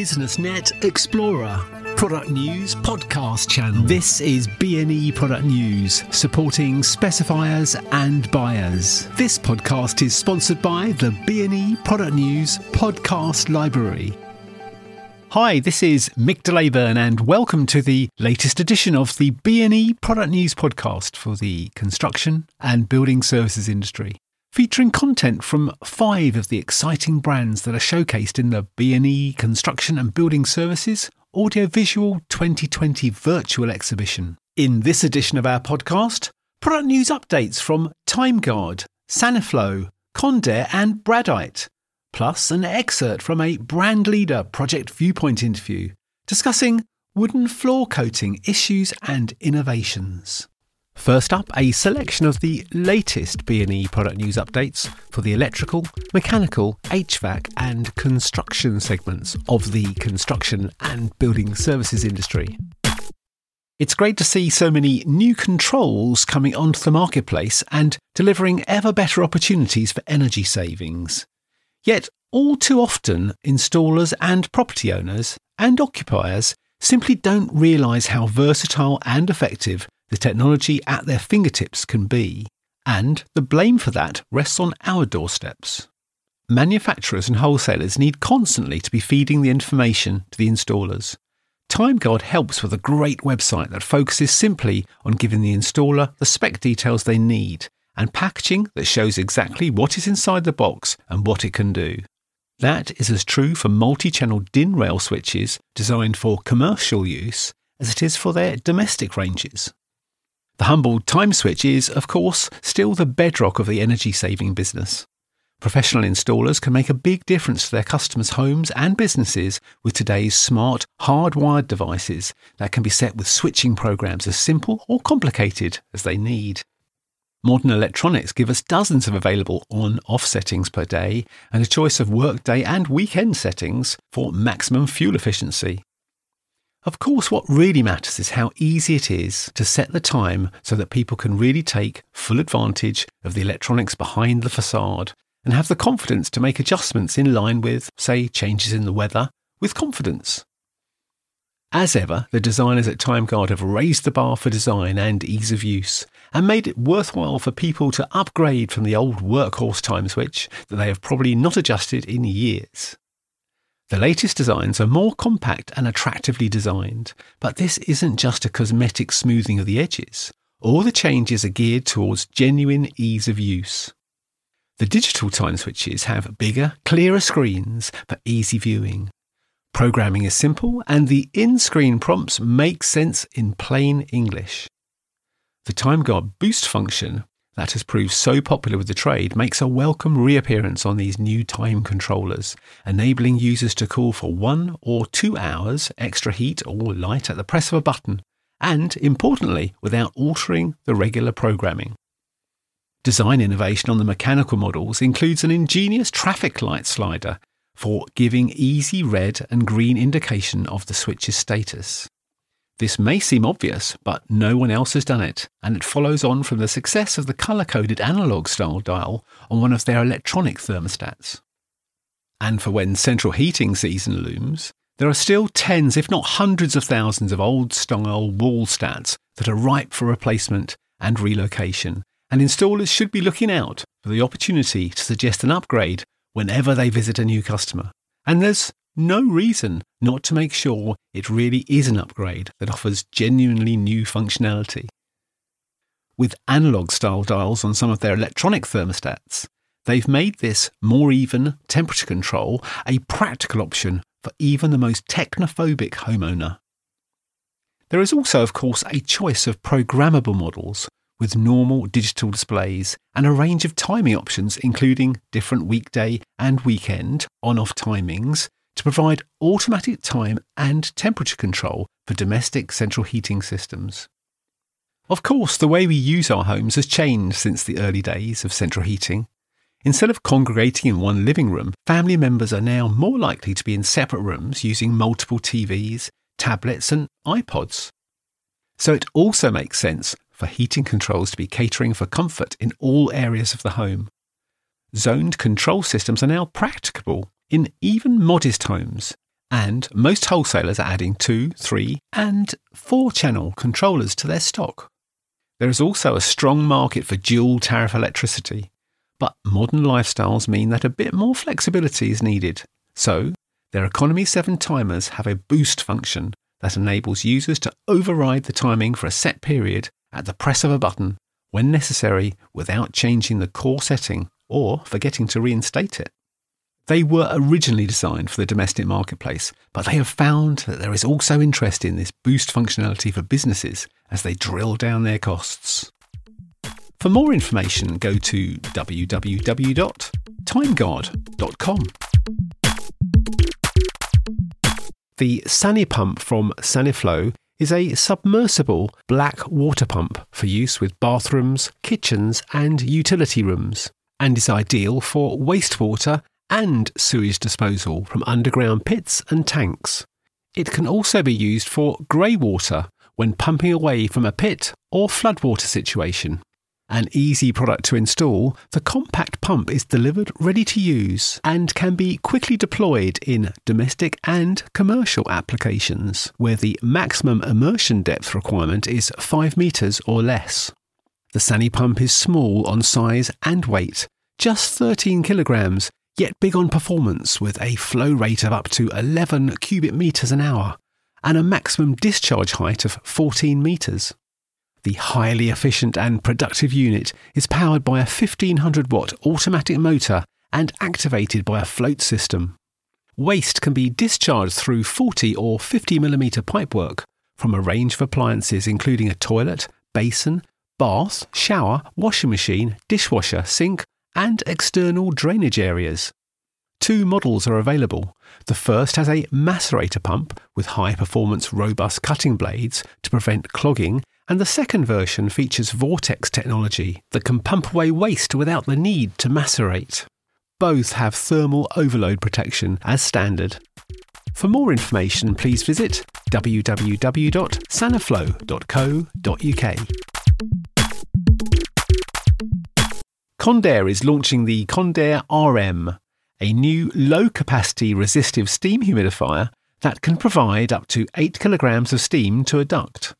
BusinessNet Explorer, product news podcast channel. This is BNE Product News, supporting specifiers and buyers. This podcast is sponsored by the BNE Product News Podcast Library. Hi, this is Mick DeLayburn, and welcome to the latest edition of the BNE Product News podcast for the construction and building services industry featuring content from five of the exciting brands that are showcased in the BNE Construction and Building Services Audiovisual 2020 virtual exhibition. In this edition of our podcast, product news updates from TimeGuard, Saniflo, Condair and Bradite, plus an excerpt from a brand leader Project Viewpoint interview discussing wooden floor coating issues and innovations. First up, a selection of the latest BNE product news updates for the electrical, mechanical, HVAC and construction segments of the construction and building services industry. It's great to see so many new controls coming onto the marketplace and delivering ever better opportunities for energy savings. Yet, all too often, installers and property owners and occupiers simply don't realise how versatile and effective the technology at their fingertips can be, and the blame for that rests on our doorsteps. Manufacturers and wholesalers need constantly to be feeding the information to the installers. TimeGuard helps with a great website that focuses simply on giving the installer the spec details they need and packaging that shows exactly what is inside the box and what it can do. That is as true for multi channel DIN rail switches designed for commercial use as it is for their domestic ranges. The humble time switch is, of course, still the bedrock of the energy saving business. Professional installers can make a big difference to their customers' homes and businesses with today's smart, hardwired devices that can be set with switching programs as simple or complicated as they need. Modern electronics give us dozens of available on off settings per day and a choice of workday and weekend settings for maximum fuel efficiency. Of course, what really matters is how easy it is to set the time so that people can really take full advantage of the electronics behind the facade and have the confidence to make adjustments in line with, say, changes in the weather with confidence. As ever, the designers at TimeGuard have raised the bar for design and ease of use and made it worthwhile for people to upgrade from the old workhorse time switch that they have probably not adjusted in years. The latest designs are more compact and attractively designed, but this isn't just a cosmetic smoothing of the edges. All the changes are geared towards genuine ease of use. The digital time switches have bigger, clearer screens for easy viewing. Programming is simple and the in-screen prompts make sense in plain English. The TimeGuard boost function that has proved so popular with the trade makes a welcome reappearance on these new time controllers, enabling users to call for one or two hours extra heat or light at the press of a button, and importantly, without altering the regular programming. Design innovation on the mechanical models includes an ingenious traffic light slider for giving easy red and green indication of the switch's status. This may seem obvious, but no one else has done it, and it follows on from the success of the colour coded analog style dial on one of their electronic thermostats. And for when central heating season looms, there are still tens, if not hundreds of thousands of old style wall stats that are ripe for replacement and relocation, and installers should be looking out for the opportunity to suggest an upgrade whenever they visit a new customer. And there's no reason not to make sure it really is an upgrade that offers genuinely new functionality. With analog style dials on some of their electronic thermostats, they've made this more even temperature control a practical option for even the most technophobic homeowner. There is also, of course, a choice of programmable models with normal digital displays and a range of timing options, including different weekday and weekend on off timings, to provide automatic time and temperature control for domestic central heating systems. Of course, the way we use our homes has changed since the early days of central heating. Instead of congregating in one living room, family members are now more likely to be in separate rooms using multiple TVs, tablets, and iPods. So it also makes sense for heating controls to be catering for comfort in all areas of the home. Zoned control systems are now practicable in even modest homes, and most wholesalers are adding two, three, and four channel controllers to their stock. There is also a strong market for dual tariff electricity, but modern lifestyles mean that a bit more flexibility is needed. So, their Economy 7 timers have a boost function that enables users to override the timing for a set period at the press of a button when necessary without changing the core setting or forgetting to reinstate it. They were originally designed for the domestic marketplace, but they have found that there is also interest in this boost functionality for businesses as they drill down their costs. For more information, go to www.timeguard.com. The Sanipump from Saniflo is a submersible black water pump for use with bathrooms, kitchens, and utility rooms, and is ideal for wastewater and sewage disposal from underground pits and tanks. It can also be used for grey water when pumping away from a pit or floodwater situation. An easy product to install, the compact pump is delivered ready to use and can be quickly deployed in domestic and commercial applications where the maximum immersion depth requirement is 5 metres or less. The Sanipump is small on size and weight, just 13 kilograms, yet big on performance with a flow rate of up to 11 cubic metres an hour and a maximum discharge height of 14 metres. The highly efficient and productive unit is powered by a 1500 watt automatic motor and activated by a float system. Waste can be discharged through 40 or 50 mm pipework from a range of appliances including a toilet, basin, bath, shower, washing machine, dishwasher, sink, and external drainage areas. Two models are available. The first has a macerator pump with high performance robust cutting blades to prevent clogging and the second version features Vortex technology that can pump away waste without the need to macerate. Both have thermal overload protection as standard. For more information, please visit www.saniflo.co.uk. Condair is launching the Condair RM, a new low capacity resistive steam humidifier that can provide up to 8 kilograms of steam to a duct.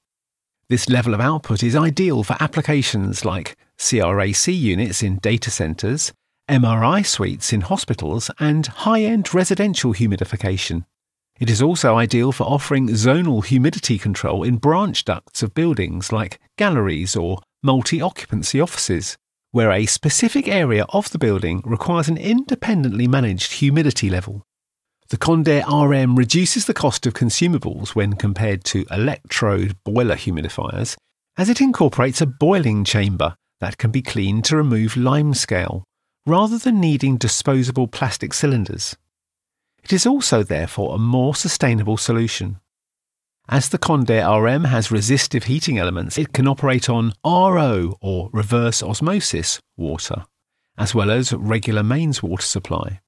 This level of output is ideal for applications like CRAC units in data centers, MRI suites in hospitals, and high end residential humidification. It is also ideal for offering zonal humidity control in branch ducts of buildings like galleries or multi occupancy offices, where a specific area of the building requires an independently managed humidity level. The Condair RM reduces the cost of consumables when compared to electrode boiler humidifiers, as it incorporates a boiling chamber that can be cleaned to remove limescale, rather than needing disposable plastic cylinders. It is also therefore a more sustainable solution. As the Condair RM has resistive heating elements, it can operate on RO or reverse osmosis water, as well as regular mains water supply.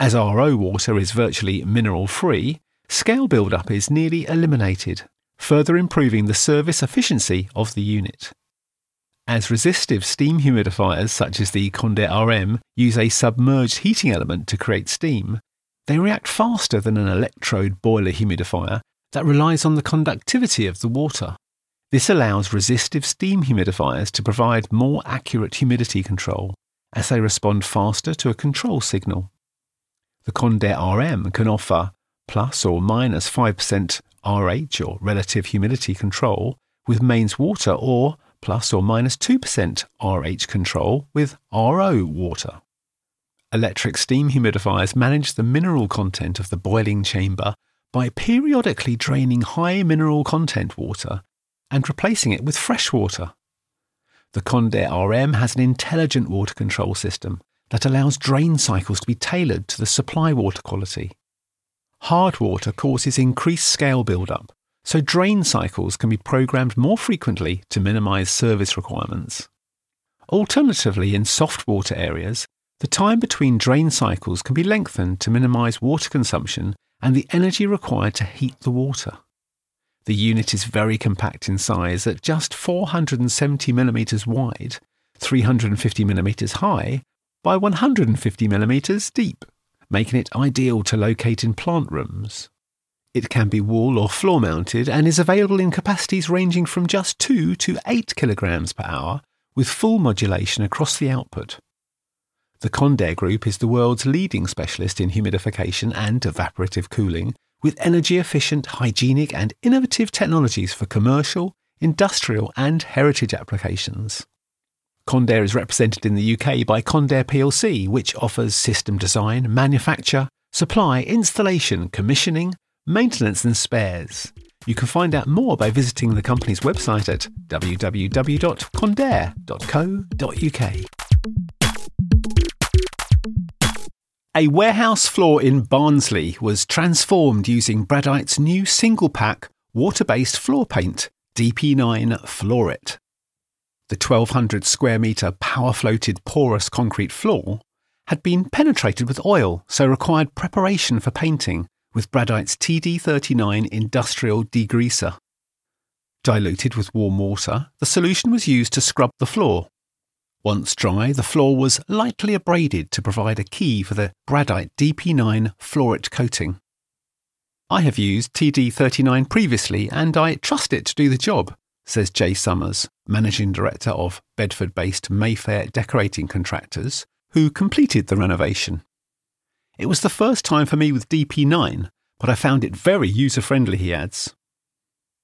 As RO water is virtually mineral free, scale buildup is nearly eliminated, further improving the service efficiency of the unit. As resistive steam humidifiers such as the Condair RM use a submerged heating element to create steam, they react faster than an electrode boiler humidifier that relies on the conductivity of the water. This allows resistive steam humidifiers to provide more accurate humidity control as they respond faster to a control signal. The Condair RM can offer plus or minus 5% RH or relative humidity control with mains water or plus or minus 2% RH control with RO water. Electric steam humidifiers manage the mineral content of the boiling chamber by periodically draining high mineral content water and replacing it with fresh water. The Condair RM has an intelligent water control system that allows drain cycles to be tailored to the supply water quality. Hard water causes increased scale buildup, so drain cycles can be programmed more frequently to minimize service requirements. Alternatively, in soft water areas, the time between drain cycles can be lengthened to minimize water consumption and the energy required to heat the water. The unit is very compact in size at just 470 mm wide, 350 mm high, by 150 millimeters deep, making it ideal to locate in plant rooms. It can be wall or floor mounted and is available in capacities ranging from just 2 to 8 kilograms per hour with full modulation across the output. The Condair Group is the world's leading specialist in humidification and evaporative cooling with energy efficient, hygienic and innovative technologies for commercial, industrial and heritage applications. Condair is represented in the UK by Condair plc, which offers system design, manufacture, supply, installation, commissioning, maintenance and spares. You can find out more by visiting the company's website at www.condair.co.uk. A warehouse floor in Barnsley was transformed using Bradite's new single pack water based floor paint, DP9 Floorit. The 1200 square metre power floated porous concrete floor had been penetrated with oil, so required preparation for painting with Bradite's TD39 industrial degreaser. Diluted with warm water, the solution was used to scrub the floor. Once dry, the floor was lightly abraded to provide a key for the Bradite DP9 Floorit coating. I have used TD39 previously and I trust it to do the job, says Jay Summers, Managing Director of Bedford based Mayfair Decorating Contractors, who completed the renovation. It was the first time for me with DP9, but I found it very user friendly, he adds.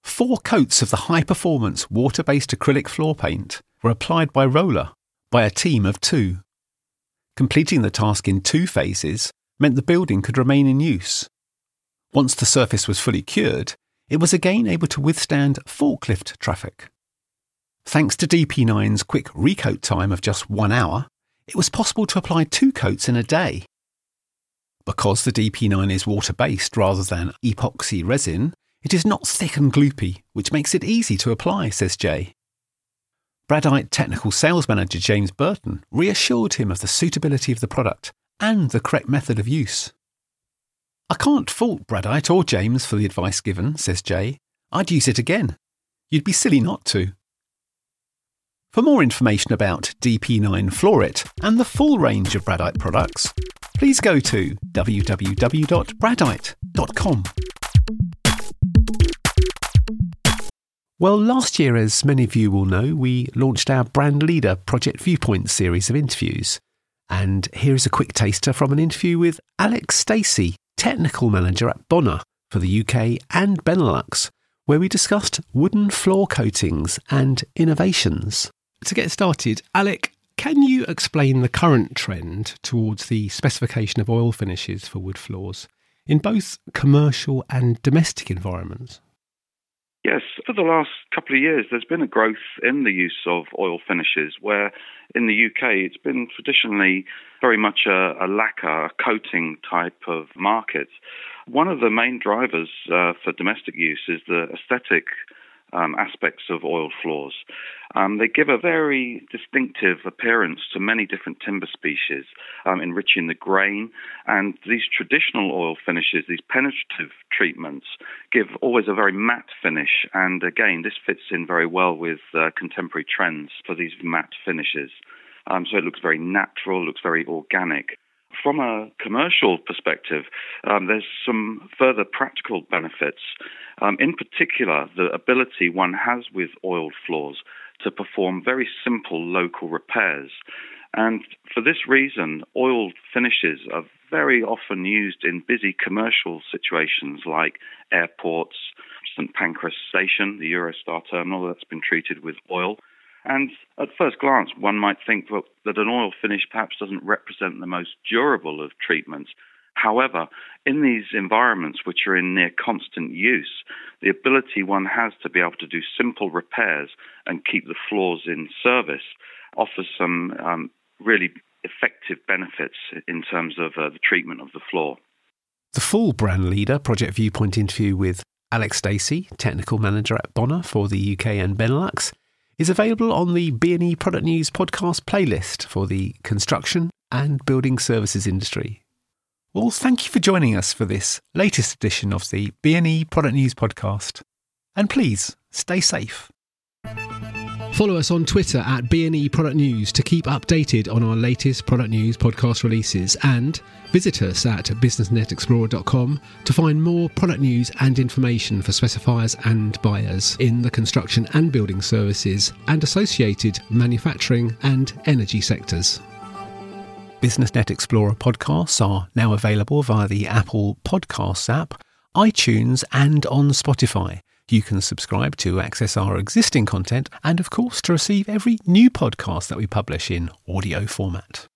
Four coats of the high performance water based acrylic floor paint were applied by roller by a team of two. Completing the task in two phases meant the building could remain in use. Once the surface was fully cured, it was again able to withstand forklift traffic. Thanks to DP9's quick recoat time of just one hour, it was possible to apply two coats in a day. Because the DP9 is water based rather than epoxy resin, it is not thick and gloopy, which makes it easy to apply, says Jay. Bradite technical sales manager James Burton reassured him of the suitability of the product and the correct method of use. I can't fault Bradite or James for the advice given, says Jay. I'd use it again. You'd be silly not to. For more information about DP9 Floorit and the full range of Bradite products, please go to www.bradite.com. Well, last year, as many of you will know, we launched our Brand Leader Project Viewpoint series of interviews. And here is a quick taster from an interview with Alex Stacey, technical manager at Bona for the UK and Benelux, where we discussed wooden floor coatings and innovations. To get started, Alec, can you explain the current trend towards the specification of oil finishes for wood floors in both commercial and domestic environments? Yes, for the last couple of years, there's been a growth in the use of oil finishes, where in the UK it's been traditionally very much a, a lacquer, a coating type of market. One of the main drivers uh, for domestic use is the aesthetic um, aspects of oiled floors. Um, they give a very distinctive appearance to many different timber species, um, enriching the grain. And these traditional oil finishes, these penetrative treatments, give always a very matte finish. And again, this fits in very well with uh, contemporary trends for these matte finishes. Um, so it looks very natural, looks very organic. From a commercial perspective, um, there's some further practical benefits. Um, in particular, the ability one has with oiled floors to perform very simple local repairs. And for this reason, oiled finishes are very often used in busy commercial situations like airports, St Pancras Station, the Eurostar terminal that's been treated with oil, and at first glance, one might think well, that an oil finish perhaps doesn't represent the most durable of treatments. However, in these environments which are in near constant use, the ability one has to be able to do simple repairs and keep the floors in service offers some um, really effective benefits in terms of uh, the treatment of the floor. The full brand leader project viewpoint interview with Alex Stacey, technical manager at Bona for the UK and Benelux, is available on the BNE Product News podcast playlist for the construction and building services industry. Well, thank you for joining us for this latest edition of the BNE Product News podcast. And please stay safe. Follow us on Twitter at BNE Product News to keep updated on our latest product news podcast releases and visit us at businessnetexplorer.com to find more product news and information for specifiers and buyers in the construction and building services and associated manufacturing and energy sectors. BusinessNet Explorer podcasts are now available via the Apple Podcasts app, iTunes, and on Spotify. You can subscribe to access our existing content and, of course, to receive every new podcast that we publish in audio format.